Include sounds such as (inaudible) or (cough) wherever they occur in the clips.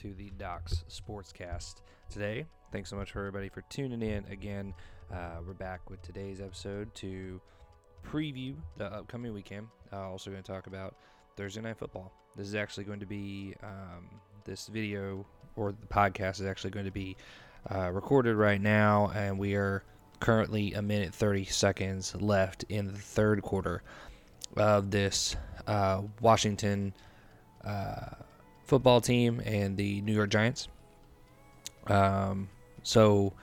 to the Docs Sportscast today. Thanks so much for everybody for tuning in again. Uh, we're back with today's episode to preview the upcoming weekend. Uh, also, going to talk about Thursday Night Football. This is actually going to be um, this video or the podcast is actually going to be uh, recorded right now, and we are currently a minute 30 seconds left in the third quarter of this uh, Washington uh, football team and the New York Giants. Um, so,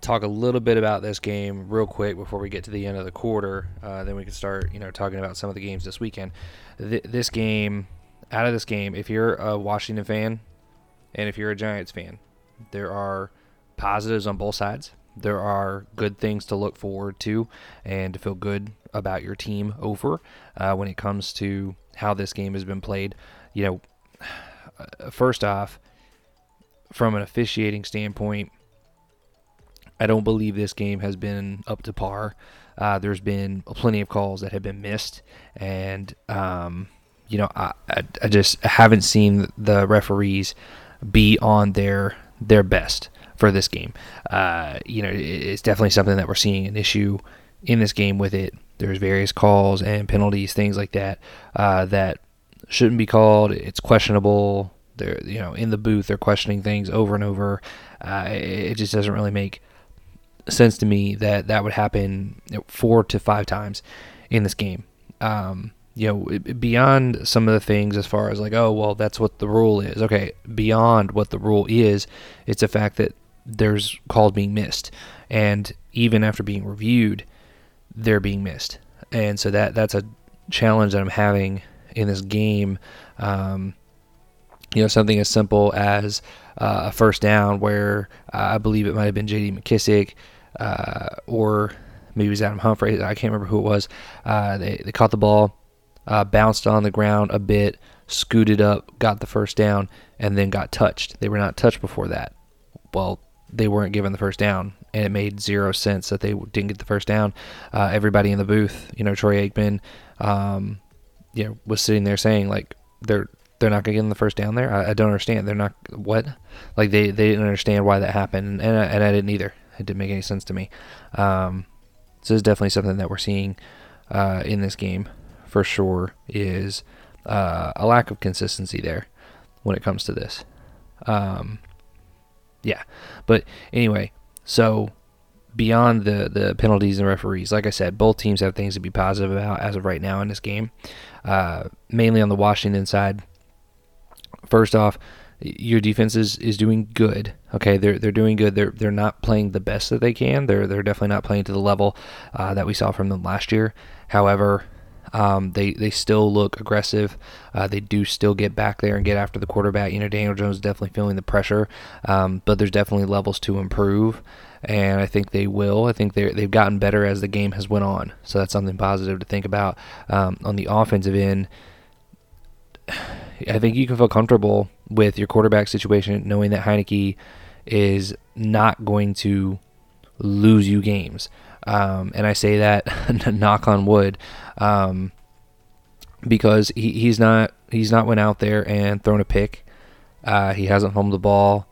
talk a little bit about this game real quick before we get to the end of the quarter. Uh, then we can start, you know, talking about some of the games this weekend. Th- this game, out of this game, if you're a Washington fan and if you're a Giants fan, there are positives on both sides. There are good things to look forward to and to feel good about your team over uh, when it comes to how this game has been played. You know, first off, from an officiating standpoint, I don't believe this game has been up to par. Uh, there's been plenty of calls that have been missed, and um, you know, I, I, I just haven't seen the referees be on their their best for this game. Uh, you know, it's definitely something that we're seeing an issue in this game with it. There's various calls and penalties, things like that, uh, that shouldn't be called. It's questionable. They're you know in the booth they're questioning things over and over. Uh, it just doesn't really make sense to me that that would happen you know, four to five times in this game. Um, you know, beyond some of the things as far as like, oh, well, that's what the rule is. Okay, beyond what the rule is, it's a fact that there's called being missed, and even after being reviewed, they're being missed, and so that that's a challenge that I'm having in this game. Um, you know, something as simple as uh, a first down where uh, I believe it might have been J.D. McKissic uh, or maybe it was Adam Humphries. I can't remember who it was. Uh, they, they caught the ball, uh, bounced on the ground a bit, scooted up, got the first down, and then got touched. They were not touched before that. Well, they weren't given the first down, and it made zero sense that they didn't get the first down. Uh, everybody in the booth, you know, Troy Aikman, um, you know, was sitting there saying like they're they're not gonna get in the first down there. I, I, don't understand. They're not what like they, they didn't understand why that happened, and I, and I didn't either. It didn't make any sense to me. Um, so it's definitely something that we're seeing uh, in this game for sure. Is uh, a lack of consistency there when it comes to this. Um, yeah, but anyway, so beyond the the penalties and referees, like I said, both teams have things to be positive about as of right now in this game. Uh, mainly on the Washington side. First off, your defense is, is doing good. Okay, they're they're doing good. They're they're not playing the best that they can. They're they're definitely not playing to the level uh, that we saw from them last year. However, um, they they still look aggressive. Uh, they do still get back there and get after the quarterback. You know, Daniel Jones is definitely feeling the pressure, um, but there's definitely levels to improve, and I think they will. I think they they've gotten better as the game has went on. So that's something positive to think about. Um, on the offensive end, I think you can feel comfortable with your quarterback situation, knowing that Heinicke is not going to lose you games. Um, and I say that (laughs) knock on wood, um, because he, he's not he's not went out there and thrown a pick. Uh, he hasn't homed the ball.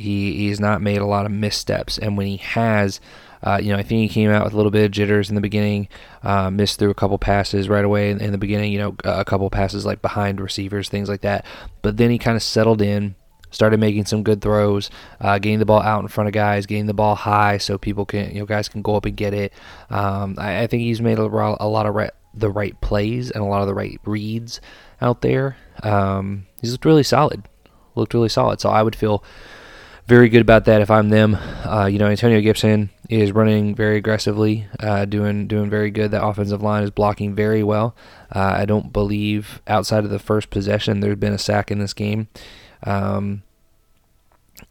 He he's not made a lot of missteps, and when he has, uh, you know, I think he came out with a little bit of jitters in the beginning, uh, missed through a couple passes right away in, in, the beginning, you know, a couple passes like behind receivers, things like that. But then he kind of settled in, started making some good throws, uh, getting the ball out in front of guys, getting the ball high so people can, you know, guys can go up and get it. Um, I, I, think he's made a, a lot of re- the right plays and a lot of the right reads out there. Um, he's looked really solid, looked really solid. So I would feel very good about that if I'm them. Uh, you know, Antonio Gibson is running very aggressively, uh, doing doing very good. The offensive line is blocking very well. Uh, I don't believe outside of the first possession there's been a sack in this game. Um,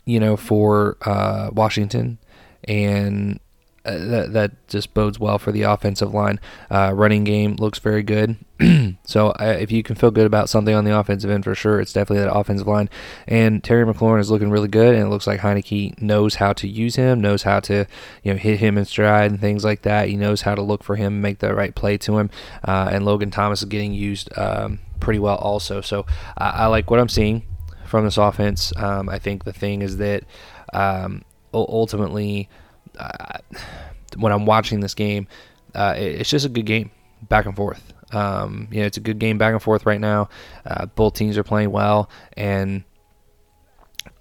you know, for uh, Washington, and uh, that that just bodes well for the offensive line. Uh, running game looks very good. (clears throat) so if you can feel good about something on the offensive end, for sure, it's definitely that offensive line. And Terry McLaurin is looking really good, and it looks like Heinicke knows how to use him, knows how to you know hit him in stride and things like that. He knows how to look for him, make the right play to him. Uh, and Logan Thomas is getting used um, pretty well also. So I like what I'm seeing from this offense. Um, I think the thing is that um, ultimately, uh, when I'm watching this game, uh, it's just a good game, back and forth. Um, you know, it's a good game back and forth right now. Uh, both teams are playing well, and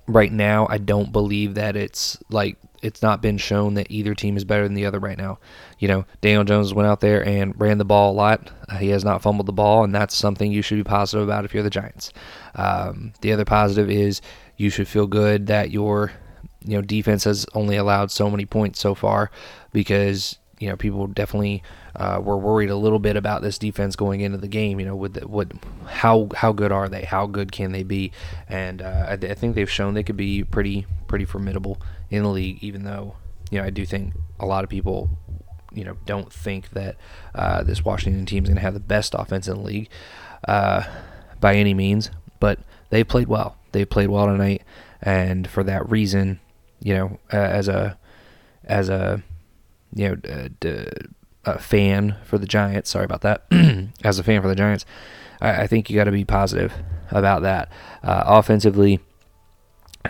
right now, I don't believe that it's like it's not been shown that either team is better than the other right now. You know, Daniel Jones went out there and ran the ball a lot. Uh, he has not fumbled the ball, and that's something you should be positive about if you're the Giants. Um, the other positive is you should feel good that your you know defense has only allowed so many points so far because you know people definitely uh, were worried a little bit about this defense going into the game. You know, with the, what, how how good are they? How good can they be? And uh, I, I, think they've shown they could be pretty pretty formidable in the league. Even though you know I do think a lot of people you know don't think that uh, this Washington team is going to have the best offense in the league uh, by any means, but they played well. They played well tonight, and for that reason, you know, as a as a you know, uh, a fan for the Giants. Sorry about that. (clears throat) As a fan for the Giants, I, I think you got to be positive about that. Uh, offensively,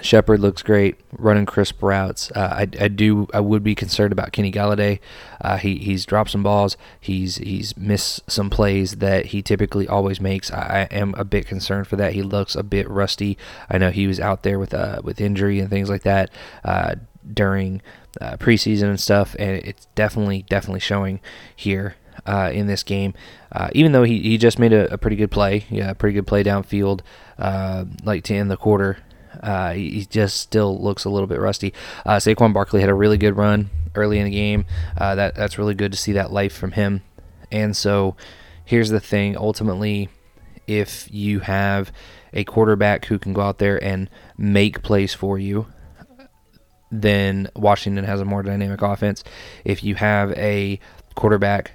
Shepard looks great, running crisp routes. Uh, I, I do I would be concerned about Kenny Golladay. Uh, he he's dropped some balls. He's he's missed some plays that he typically always makes. I, I am a bit concerned for that. He looks a bit rusty. I know he was out there with uh with injury and things like that uh, during uh, preseason and stuff, and it's definitely definitely showing here uh, in this game. Uh, even though he, he just made a, a, pretty good play, yeah, a pretty good play downfield, uh, like to end the quarter. Uh, he, just still looks a little bit rusty. Uh, Saquon Barkley had a really good run early in the game. that that's really good to see that life from him. And so, here's the thing: ultimately, if you have a quarterback who can go out there and make plays for you, then Washington has a more dynamic offense. If you have a quarterback,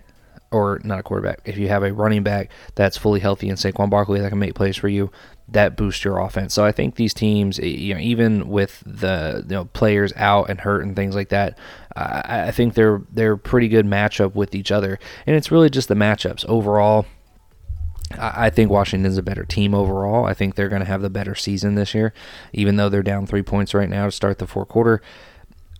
or not a quarterback, if you have a running back that's fully healthy and Saquon Barkley that can make plays for you, that boosts your offense. So I think these teams, you know, even with the you know players out and hurt and things like that, I, I think they're they're pretty good matchup with each other, and it's really just the matchups overall. I think Washington's a better team overall. I think they're going to have the better season this year, even though they're down three points right now to start the fourth quarter.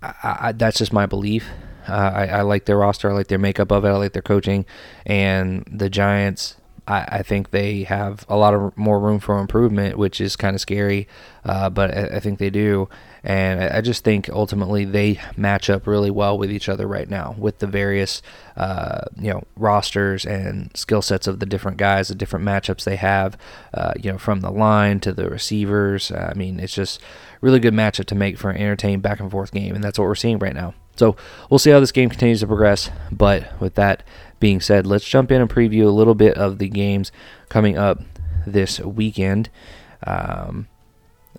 I, I, that's just my belief. Uh, I, I, like their roster. I like their makeup of it. I like their coaching. And the Giants, I, think they have a lot of more room for improvement, which is kind of scary, uh, but I, think they do. And I just think ultimately they match up really well with each other right now with the various uh, you know rosters and skill sets of the different guys, the different matchups they have. Uh, you know from the line to the receivers. I mean it's just really good matchup to make for an entertaining back and forth game, and that's what we're seeing right now. So we'll see how this game continues to progress. But with that being said, let's jump in and preview a little bit of the games coming up this weekend. Um,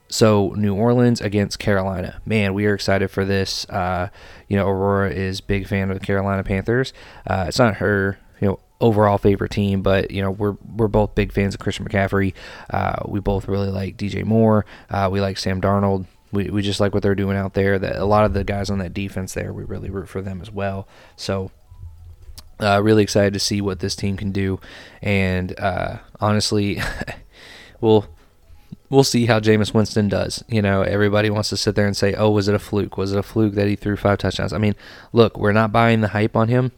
so New Orleans against Carolina. Man, we are excited for this. Uh, you know, Aurora is big fan of the Carolina Panthers. Uh, it's not her, you know, overall favorite team, but you know we're we're both big fans of Christian McCaffrey. Uh, we both really like DJ Moore. Uh, we like Sam Darnold. We, we just like what they're doing out there. That a lot of the guys on that defense there, we really root for them as well. So uh, really excited to see what this team can do, and uh, honestly, (laughs) we'll we'll see how Jameis Winston does. You know, everybody wants to sit there and say, "Oh, was it a fluke? Was it a fluke that he threw five touchdowns?" I mean, look, we're not buying the hype on him.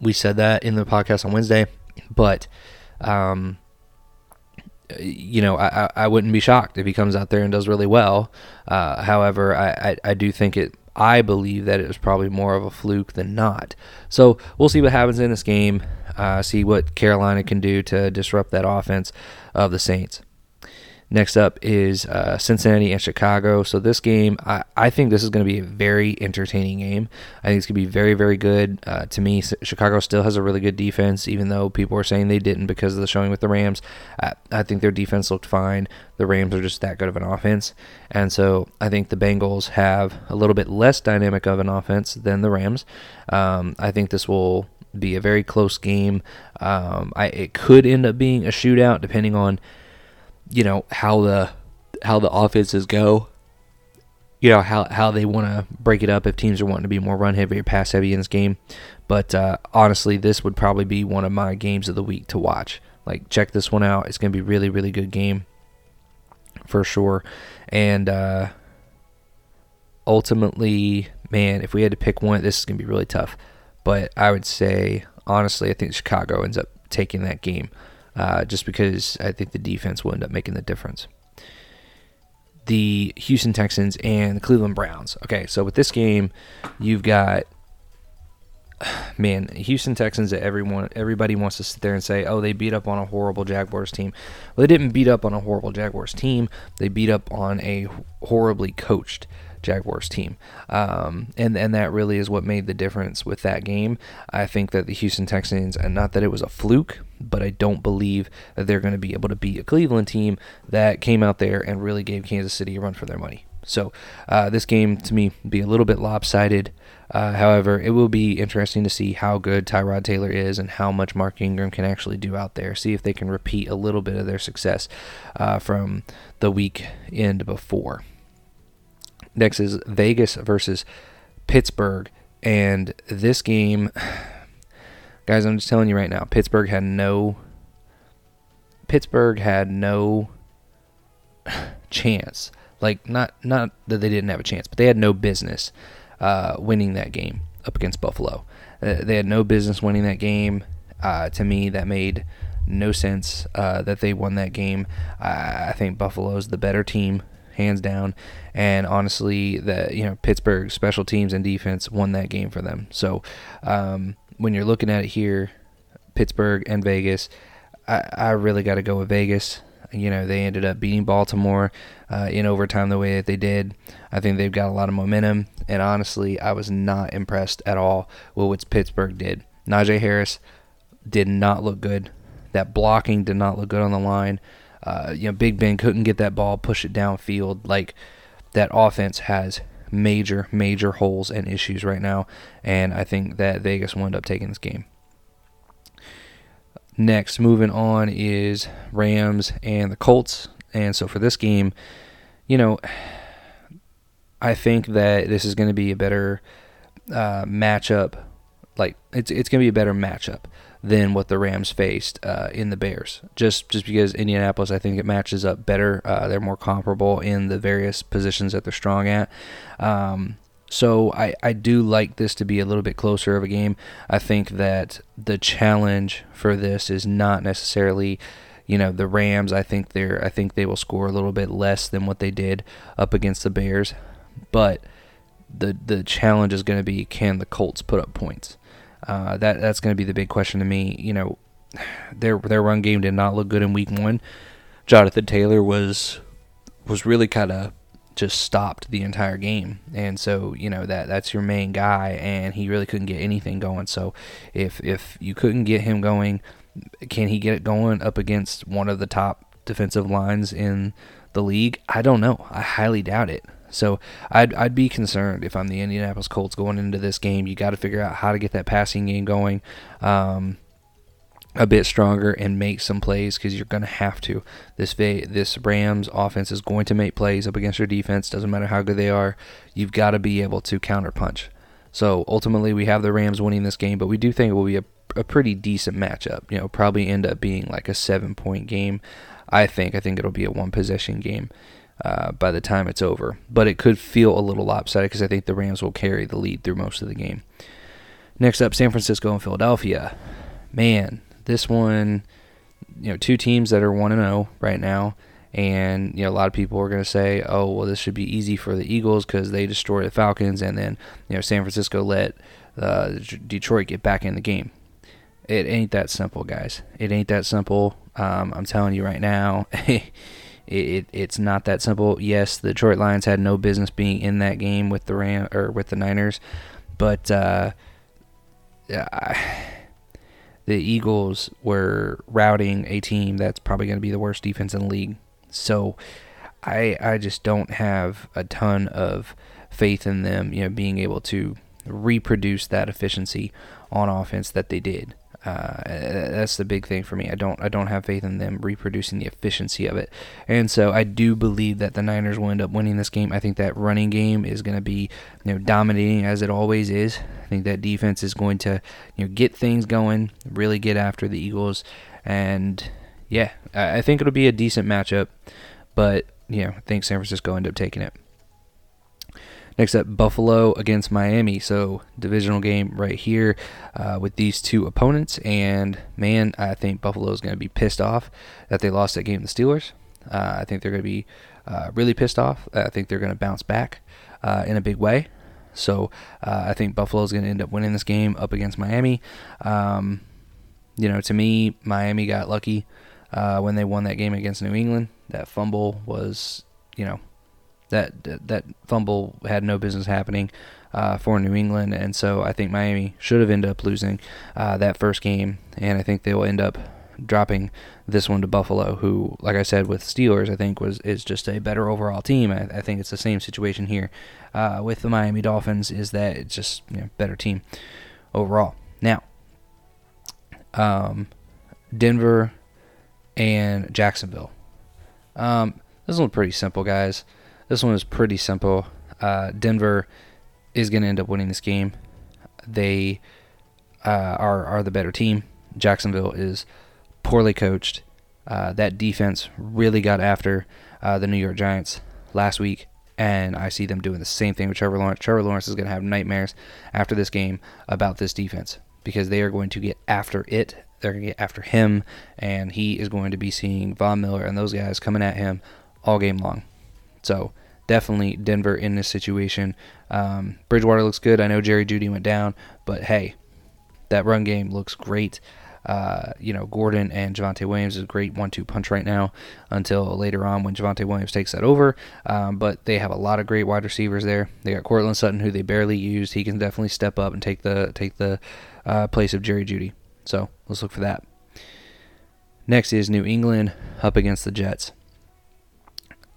We said that in the podcast on Wednesday, but um, you know, I, I wouldn't be shocked if he comes out there and does really well. Uh, however, I, I, I do think it. I believe that it was probably more of a fluke than not. So we'll see what happens in this game. Uh, see what Carolina can do to disrupt that offense of the Saints. Next up is uh, Cincinnati and Chicago. So this game, I, I think this is going to be a very entertaining game. I think it's going to be very, very good. Uh, to me, Chicago still has a really good defense, even though people are saying they didn't because of the showing with the Rams. I, I think their defense looked fine. The Rams are just that good of an offense. And so I think the Bengals have a little bit less dynamic of an offense than the Rams. Um, I think this will be a very close game. Um, I, it could end up being a shootout depending on – you know how the how the offenses go. You know how how they want to break it up if teams are wanting to be more run heavy or pass heavy in this game. But uh, honestly, this would probably be one of my games of the week to watch. Like check this one out. It's gonna be really really good game. for sure. And uh, ultimately, man, if we had to pick one, this is to be really tough. But I would say, honestly, I think Chicago ends up taking that game uh, just because I think the defense will end up making the difference. The Houston Texans and the Cleveland Browns. Okay, so with this game, you've got (sighs) man, Houston Texans that everyone everybody wants to sit there and say, "Oh, they beat up on a horrible Jaguars team." Well, they didn't beat up on a horrible Jaguars team. They beat up on a horribly coached Jaguars team, um, and and that really is what made the difference with that game. I think that the Houston Texans, and not that it was a fluke, but I don't believe that they're going to be able to beat a Cleveland team that came out there and really gave Kansas City a run for their money. So uh, this game to me be a little bit lopsided. Uh, however, it will be interesting to see how good Tyrod Taylor is and how much Mark Ingram can actually do out there. See if they can repeat a little bit of their success uh, from the week end before. Next is Vegas versus Pittsburgh. And this game, (sighs) guys, I'm just telling you right now, Pittsburgh had no. Pittsburgh had no (sighs) chance. Like not not that they didn't have a chance, but they had no business uh, winning that game up against Buffalo. Uh, they had no business winning that game. Uh, to me, that made no sense uh, that they won that game. I think Buffalo's the better team, hands down. And honestly, the you know Pittsburgh special teams and defense won that game for them. So um, when you're looking at it here, Pittsburgh and Vegas, I, I really got to go with Vegas. You know, they ended up beating Baltimore uh, in overtime the way that they did. I think they've got a lot of momentum. And honestly, I was not impressed at all with what Pittsburgh did. Najee Harris did not look good. That blocking did not look good on the line. Uh, you know, Big Ben couldn't get that ball, push it downfield. Like that offense has major, major holes and issues right now, and I think that Vegas will end up taking this game. Next, moving on is Rams and the Colts. And so for this game, you know, I think that this is going to be a better uh, matchup. Like it's it's going to be a better matchup than what the Rams faced uh, in the Bears. Just just because Indianapolis, I think it matches up better. Uh, they're more comparable in the various positions that they're strong at. Um, so I, I do like this to be a little bit closer of a game. I think that the challenge for this is not necessarily, you know, the Rams. I think they're I think they will score a little bit less than what they did up against the Bears, but the the challenge is going to be can the Colts put up points. Uh, that that's going to be the big question to me. You know, their their run game did not look good in Week One. Jonathan Taylor was was really kind of just stopped the entire game. And so, you know, that that's your main guy and he really couldn't get anything going. So, if if you couldn't get him going, can he get it going up against one of the top defensive lines in the league? I don't know. I highly doubt it. So I'd I'd be concerned if I'm the Indianapolis Colts going into this game. You got to figure out how to get that passing game going. Um, a bit stronger and make some plays because you're going to have to. This this Rams offense is going to make plays up against your defense. Doesn't matter how good they are. You've got to be able to counterpunch. So ultimately, we have the Rams winning this game, but we do think it will be a, a pretty decent matchup. You know, probably end up being like a seven point game. I think. I think it'll be a one possession game. Uh, by the time it's over, but it could feel a little lopsided because I think the Rams will carry the lead through most of the game. Next up, San Francisco and Philadelphia. Man, this one, you know, two teams that are 1 and 0 right now. And, you know, a lot of people are going to say, oh, well, this should be easy for the Eagles because they destroyed the Falcons. And then, you know, San Francisco let uh, Detroit get back in the game. It ain't that simple, guys. It ain't that simple. Um, I'm telling you right now. (laughs) it, it, it's not that simple. Yes, the Detroit Lions had no business being in that game with the Ram or with the Niners, but uh, I, (sighs) the Eagles were routing a team that's probably going to be the worst defense in the league. So I I just don't have a ton of faith in them, you know, being able to reproduce that efficiency on offense that they did. Uh, that's the big thing for me. I don't I don't have faith in them reproducing the efficiency of it, and so I do believe that the Niners will end up winning this game. I think that running game is going to be you know dominating as it always is. I think that defense is going to you know get things going, really get after the Eagles, and yeah, I think it'll be a decent matchup. But you know, think San Francisco end up taking it. Next up, Buffalo against Miami. So divisional game right here uh, with these two opponents. And man, I think Buffalo is going to be pissed off that they lost that game to the Steelers. Uh, I think they're going to be uh, really pissed off. I think they're going to bounce back uh, in a big way. So uh, I think Buffalo is going to end up winning this game up against Miami. Um, you know, to me, Miami got lucky uh, when they won that game against New England. That fumble was, you know, that that, fumble had no business happening uh, for New England, and so I think Miami should have ended up losing uh, that first game, and I think they will end up dropping this one to Buffalo, who, like I said, with Steelers, I think was is just a better overall team. I, I think it's the same situation here uh, with the Miami Dolphins, is that it's just you know, better team overall. Now, um, Denver and Jacksonville. Um, this one's pretty simple, guys. This one is pretty simple. Uh, Denver is going to end up winning this game. They uh, are are the better team. Jacksonville is poorly coached. Uh, that defense really got after uh, the New York Giants last week, and I see them doing the same thing with Trevor Lawrence. Trevor Lawrence is going to have nightmares after this game about this defense because they are going to get after it. They're going to get after him, and he is going to be seeing Von Miller and those guys coming at him all game long. So definitely Denver in this situation. Um, Bridgewater looks good. I know Jerry Jeudy went down, but hey, that run game looks great. Uh, you know, Gordon and Javonte Williams is a great one-two punch right now until later on when Javonte Williams takes that over. Um, but they have a lot of great wide receivers there. They got Courtland Sutton, who they barely used. He can definitely step up and take the take the uh, place of Jerry Jeudy. So let's look for that. Next is New England up against the Jets.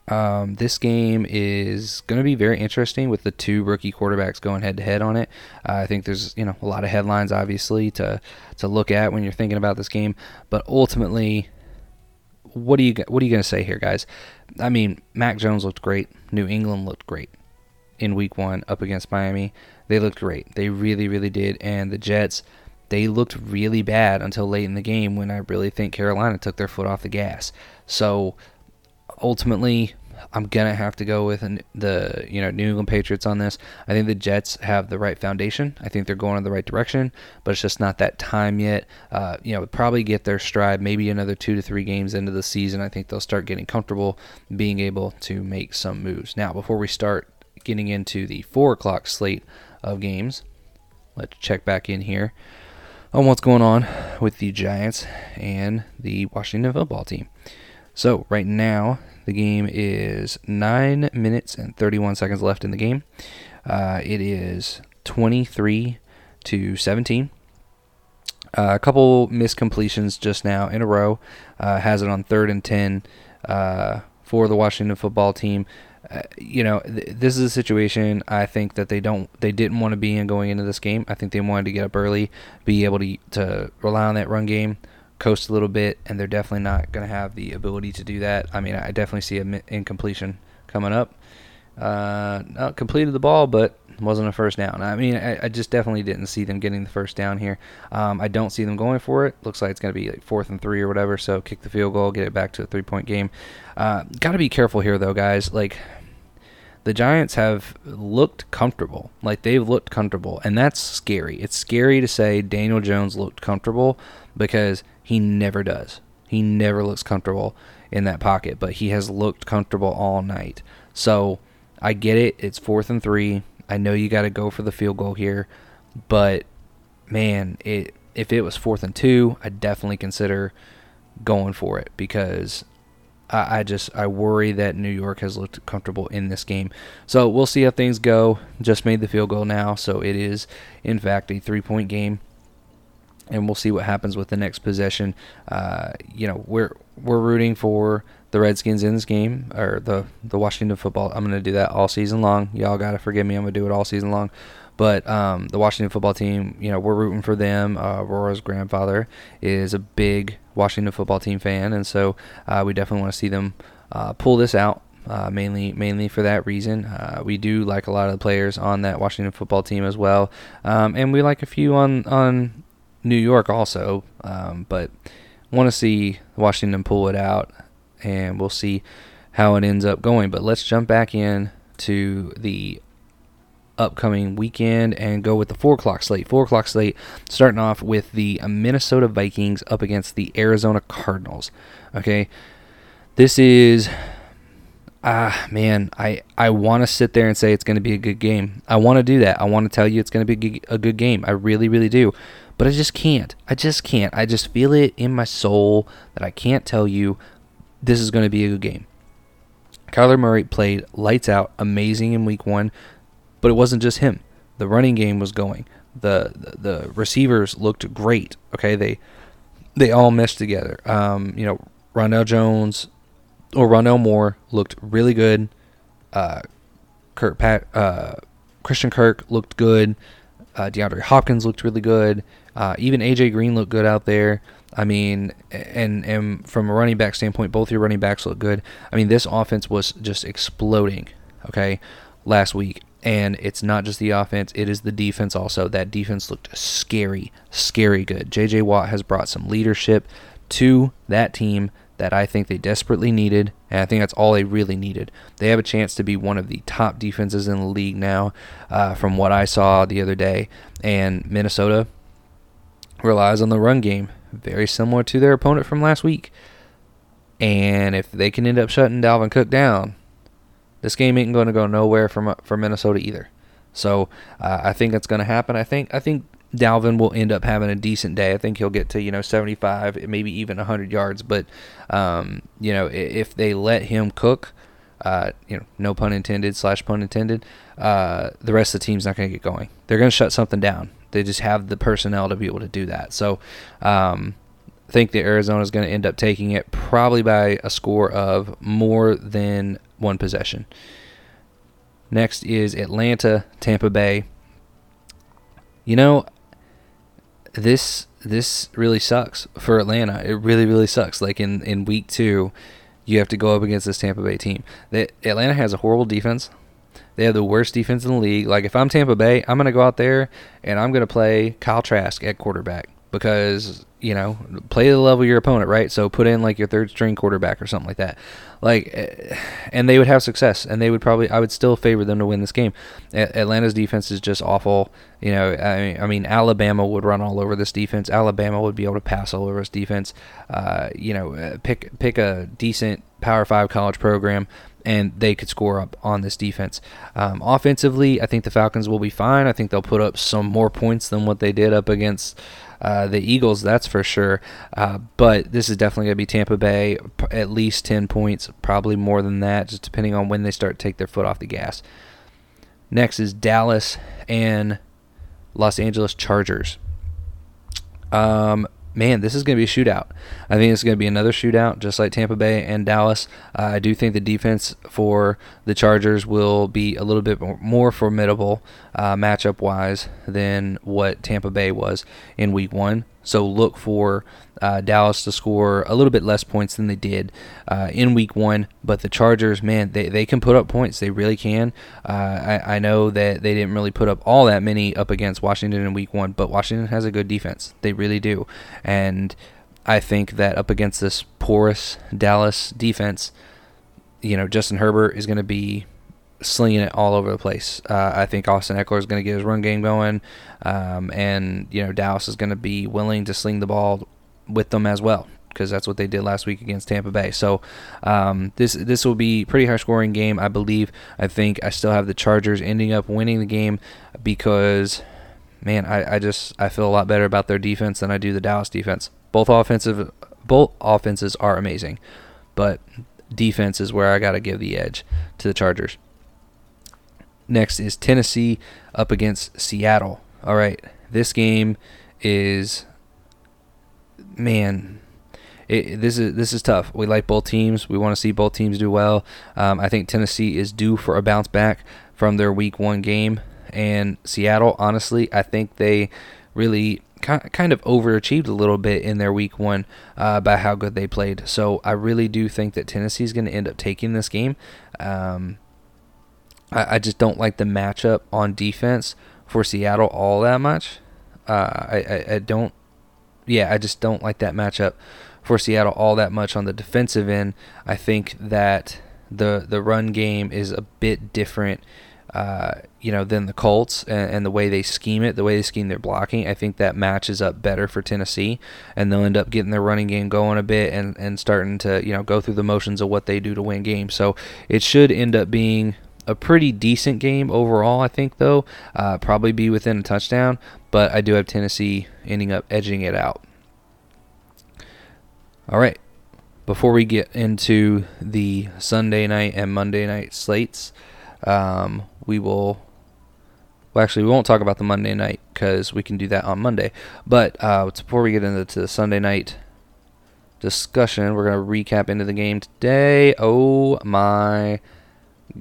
Um, this game is going to be very interesting with the two rookie quarterbacks going head to head on it. Uh, I think there's you know a lot of headlines obviously to to look at when you're thinking about this game, but ultimately, what do you what are you going to say here, guys? I mean, Mac Jones looked great. New England looked great in Week One up against Miami. They looked great. They really really did, and the Jets. They looked really bad until late in the game when I really think Carolina took their foot off the gas. So ultimately, I'm gonna have to go with the you know New England Patriots on this. I think the Jets have the right foundation. I think they're going in the right direction, but it's just not that time yet. Uh, you know, probably get their stride. Maybe another two to three games into the season, I think they'll start getting comfortable, being able to make some moves. Now, before we start getting into the four o'clock slate of games, let's check back in here on what's going on with the Giants and the Washington football team. So right now the game is nine minutes and 31 seconds left in the game. Uh, it is 23 to 17. Uh, a couple miscompletions just now in a row. Uh, has it on third and 10 uh, for the Washington football team. Uh, you know, th- this is a situation I think that they don't, they didn't want to be in going into this game. I think they wanted to get up early, be able to to rely on that run game coast a little bit, and they're definitely not going to have the ability to do that. I mean, I definitely see an incompletion coming up. Uh, completed the ball, but wasn't a first down. I mean, I, I, just definitely didn't see them getting the first down here. Um, I don't see them going for it. Looks like it's going to be like fourth and three or whatever. So kick the field goal, get it back to a three point game. Uh, Got to be careful here, though, guys. Like, the Giants have looked comfortable. Like, they've looked comfortable, and that's scary. It's scary to say Daniel Jones looked comfortable because he never does. He never looks comfortable in that pocket, but he has looked comfortable all night. So I get it. It's fourth and three. I know you got to go for the field goal here, but man, it if it was fourth and two, I'd definitely consider going for it because I, I just I worry that New York has looked comfortable in this game. So we'll see how things go. Just made the field goal now, so it is in fact a three point game and we'll see what happens with the next possession. Uh, you know, we're we're rooting for the Redskins in this game or the the Washington football. I'm gonna do that all season long. Y'all gotta forgive me. I'm gonna do it all season long. But um, the Washington football team, you know, we're rooting for them. Uh, Aurora's grandfather is a big Washington football team fan, and so uh, we definitely want to see them uh, pull this out. Uh, mainly, mainly for that reason. Uh, we do like a lot of the players on that Washington football team as well, um, and we like a few on on New York also, um, but want to see Washington pull it out, and we'll see how it ends up going. But let's jump back in to the upcoming weekend and go with the four o'clock slate. Four o'clock slate, starting off with the Minnesota Vikings up against the Arizona Cardinals. Okay, this is ah man, I I want to sit there and say it's going to be a good game. I want to do that. I want to tell you it's going to be a good game. I really really do. But I just can't. I just can't. I just feel it in my soul that I can't tell you this is going to be a good game. Kyler Murray played lights out, amazing in week 1, but it wasn't just him. The running game was going. The the, the receivers looked great. Okay, they they all meshed together. Um, you know, Ronell Jones or Rondale Moore looked really good. Uh, Kurt Pat, uh, Christian Kirk looked good. Uh, DeAndre Hopkins looked really good. Uh, even AJ Green looked good out there. I mean, and and from a running back standpoint, both your running backs look good. I mean, this offense was just exploding. Okay, last week, and it's not just the offense; it is the defense also. That defense looked scary, scary good. J.J. Watt has brought some leadership to that team that I think they desperately needed, and I think that's all they really needed. They have a chance to be one of the top defenses in the league now, uh, from what I saw the other day. And Minnesota relies on the run game, very similar to their opponent from last week. And if they can end up shutting Dalvin Cook down, this game ain't going to go nowhere from for Minnesota either. So uh, I think that's going to happen. I think I think Dalvin will end up having a decent day. I think he'll get to you know 75, maybe even 100 yards. But um, you know if they let him cook, uh, you know no pun intended slash pun intended, uh, the rest of the team's not going to get going. They're going to shut something down. They just have the personnel to be able to do that. So um, I think that Arizona is going to end up taking it probably by a score of more than one possession. Next is Atlanta, Tampa Bay. You know, this this really sucks for Atlanta. It really really sucks. Like in in week 2, you have to go up against this Tampa Bay team. That Atlanta has a horrible defense. They have the worst defense in the league. Like if I'm Tampa Bay, I'm gonna go out there and I'm gonna play Kyle Trask at quarterback because you know play the level of your opponent, right? So put in like your third string quarterback or something like that. Like, eh, and they would have success, and they would probably. I would still favor them to win this game. Atlanta's defense is just awful. You know, I mean, I mean, Alabama would run all over this defense. Alabama would be able to pass all over this defense. Uh, you know, uh, pick pick a decent Power Five college program and they could score up on this defense. Um, offensively, I think the Falcons will be fine. I think they'll put up some more points than what they did up against uh, the Eagles, that's for sure. Uh, but this is definitely going to be Tampa Bay, at least 10 points, probably more than that, just depending on when they start to take their foot off the gas. Next is Dallas and Los Angeles Chargers. Um, man, this is going to be a shootout. I think it's going to be another shootout, just like Tampa Bay and Dallas. Uh, I do think the defense for the Chargers will be a little bit more formidable uh, matchup wise than what Tampa Bay was in Week One. So look for uh, Dallas to score a little bit less points than they did uh, in week one. But the Chargers, man, they, they can put up points. They really can. Uh, I, I know that they didn't really put up all that many up against Washington in week one, but Washington has a good defense. They really do. And I think that up against this porous Dallas defense, you know, Justin Herbert is going to be slinging it all over the place. Uh, I think Austin Ekeler is going to get his run game going, um, and you know Dallas is going to be willing to sling the ball with them as well because that's what they did last week against Tampa Bay. So um, this this will be pretty high scoring game, I believe. I think I still have the Chargers ending up winning the game because, man, I, I just I feel a lot better about their defense than I do the Dallas defense. Both offensive both offenses are amazing, but defense is where I got to give the edge to the Chargers. Next is Tennessee up against Seattle. All right, this game is man, it, this is this is tough. We like both teams. We want to see both teams do well. Um, I think Tennessee is due for a bounce back from their Week One game, and Seattle. Honestly, I think they really kind of overachieved a little bit in their Week One uh, by how good they played. So I really do think that Tennessee is going to end up taking this game. Um, I, I, just don't like the matchup on defense for Seattle all that much. Uh, I, I, I don't yeah, I just don't like that matchup for Seattle all that much on the defensive end. I think that the the run game is a bit different. Uh, you know, than the Colts and, and, the way they scheme it, the way they scheme their blocking, I think that matches up better for Tennessee, and they'll end up getting their running game going a bit and, and starting to you know go through the motions of what they do to win games. So it should end up being a pretty decent game overall. I think though, uh, probably be within a touchdown, but I do have Tennessee ending up edging it out. All right, before we get into the Sunday night and Monday night slates, um, we will. Well, actually, we won't talk about the Monday night because we can do that on Monday. But uh, before we get into the Sunday night discussion, we're going to recap into the game today. Oh my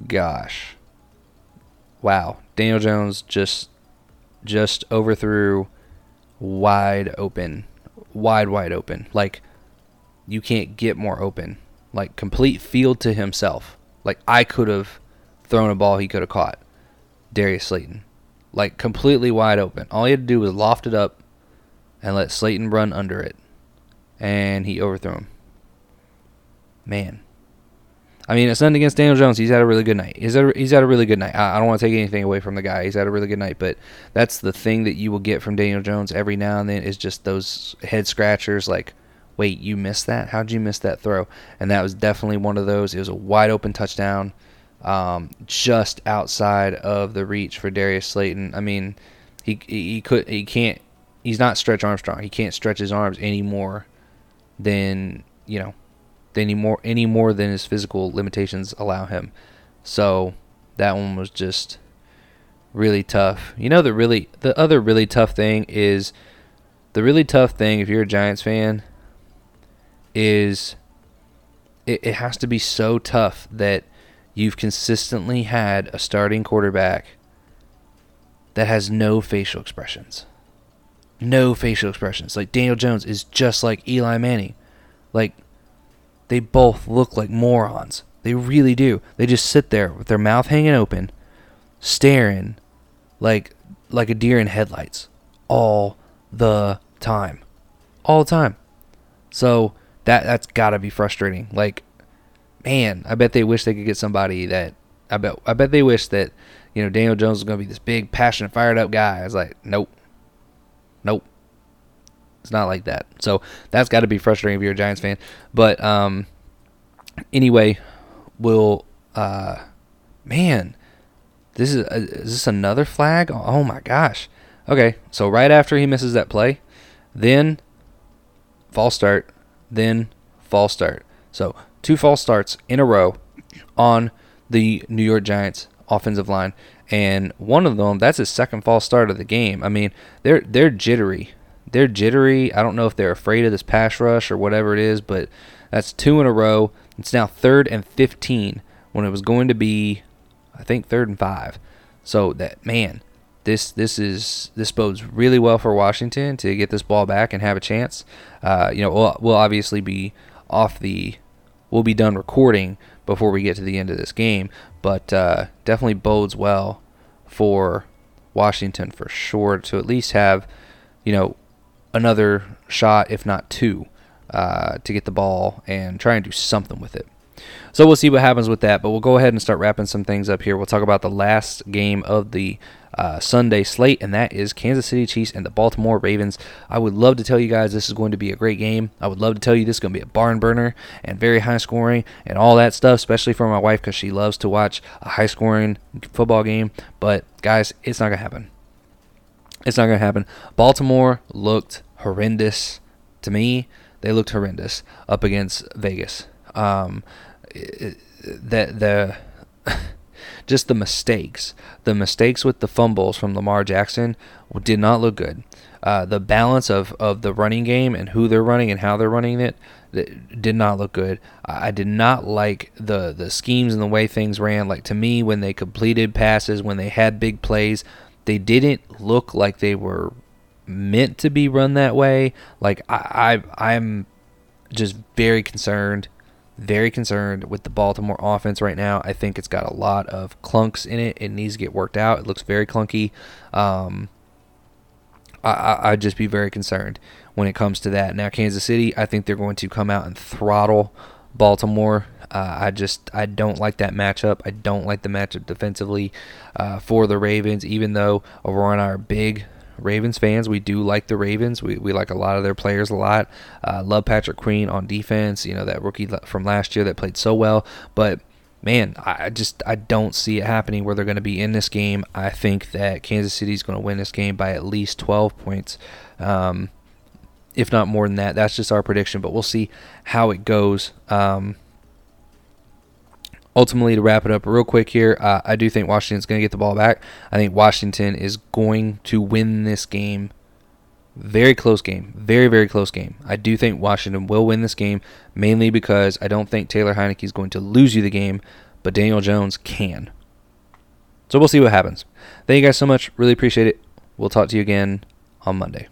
gosh. Wow. Daniel Jones just just overthrew wide open. Wide wide open. Like you can't get more open. Like complete field to himself. Like I could have thrown a ball he could have caught. Darius Slayton. Like completely wide open. All he had to do was loft it up and let Slayton run under it. And he overthrew him. Man. I mean, it's nothing against Daniel Jones. He's had a really good night. He's had a, he's had a really good night. I, I don't want to take anything away from the guy. He's had a really good night, but that's the thing that you will get from Daniel Jones every now and then is just those head scratchers like, wait, you missed that? How'd you miss that throw? And that was definitely one of those. It was a wide open touchdown, um, just outside of the reach for Darius Slayton. I mean, he he could he can't he's not Stretch Armstrong. He can't stretch his arms any more than you know any more any more than his physical limitations allow him. So that one was just really tough. You know the really the other really tough thing is the really tough thing if you're a Giants fan is it, it has to be so tough that you've consistently had a starting quarterback that has no facial expressions. No facial expressions. Like Daniel Jones is just like Eli Manning. Like they both look like morons. They really do. They just sit there with their mouth hanging open, staring like like a deer in headlights all the time. All the time. So that that's got to be frustrating. Like man, I bet they wish they could get somebody that I bet I bet they wish that you know Daniel Jones was going to be this big passionate fired up guy. I was like, nope. Nope. It's not like that. So that's got to be frustrating if you're a Giants fan. But um, anyway, we'll uh, man, this is uh, is this another flag? Oh my gosh. Okay, so right after he misses that play, then false start, then false start. So two false starts in a row on the New York Giants offensive line, and one of them that's his second false start of the game. I mean, they're they're jittery they're jittery. I don't know if they're afraid of this pass rush or whatever it is, but that's two in a row. It's now third and 15 when it was going to be, I think, third and five. So that man, this this is this bodes really well for Washington to get this ball back and have a chance. Uh, you know, we'll, we'll obviously be off the, we'll be done recording before we get to the end of this game, but uh, definitely bodes well for Washington for sure to at least have, you know, another shot, if not two, uh, to get the ball and try and do something with it. So we'll see what happens with that, but we'll go ahead and start wrapping some things up here. We'll talk about the last game of the uh, Sunday slate, and that is Kansas City Chiefs and the Baltimore Ravens. I would love to tell you guys this is going to be a great game. I would love to tell you this is going to be a barn burner and very high scoring and all that stuff, especially for my wife because she loves to watch a high scoring football game. But guys, it's not going to happen. It's not going to happen. Baltimore looked horrendous to me. They looked horrendous up against Vegas. Um, the the (laughs) just the mistakes, the mistakes with the fumbles from Lamar Jackson did not look good. Uh, the balance of, of the running game and who they're running and how they're running it did not look good. I did not like the the schemes and the way things ran. Like to me, when they completed passes, when they had big plays, they didn't look like they were meant to be run that way. Like I, I I'm just very concerned, very concerned with the Baltimore offense right now. I think it's got a lot of clunks in it. It needs to get worked out. It looks very clunky. Um, I, I'd just be very concerned when it comes to that. Now, Kansas City, I think they're going to come out and throttle Baltimore. Uh, I just I don't like that matchup. I don't like the matchup defensively uh, for the Ravens. Even though and I are big Ravens fans, we do like the Ravens. We, we like a lot of their players a lot. Uh, love Patrick Queen on defense. You know that rookie from last year that played so well. But man, I just I don't see it happening where they're going to be in this game. I think that Kansas City is going to win this game by at least 12 points. Um, if not more than that. That's just our prediction, but we'll see how it goes. Um, ultimately, to wrap it up real quick here, uh, I do think Washington's going to get the ball back. I think Washington is going to win this game. Very close game. Very, very close game. I do think Washington will win this game, mainly because I don't think Taylor Heinicke is going to lose you the game, but Daniel Jones can. So we'll see what happens. Thank you guys so much. Really appreciate it. We'll talk to you again on Monday.